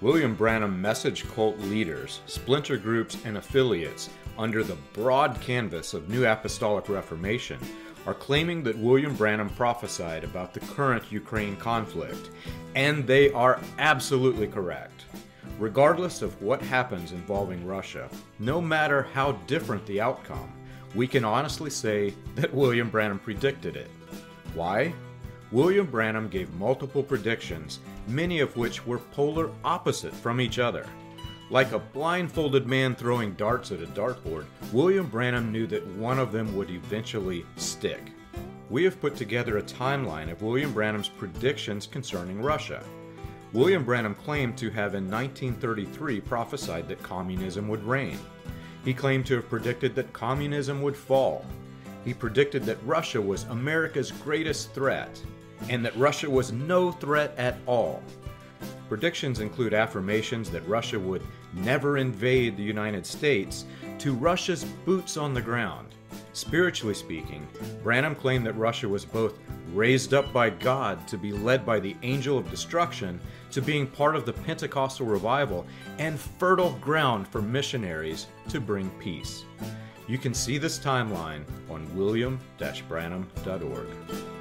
William Branham message cult leaders, splinter groups, and affiliates under the broad canvas of New Apostolic Reformation are claiming that William Branham prophesied about the current Ukraine conflict, and they are absolutely correct. Regardless of what happens involving Russia, no matter how different the outcome, we can honestly say that William Branham predicted it. Why? William Branham gave multiple predictions, many of which were polar opposite from each other. Like a blindfolded man throwing darts at a dartboard, William Branham knew that one of them would eventually stick. We have put together a timeline of William Branham's predictions concerning Russia. William Branham claimed to have in 1933 prophesied that communism would reign. He claimed to have predicted that communism would fall. He predicted that Russia was America's greatest threat, and that Russia was no threat at all. Predictions include affirmations that Russia would never invade the United States to Russia's boots on the ground. Spiritually speaking, Branham claimed that Russia was both raised up by God to be led by the angel of destruction to being part of the Pentecostal revival and fertile ground for missionaries to bring peace. You can see this timeline on william-branham.org.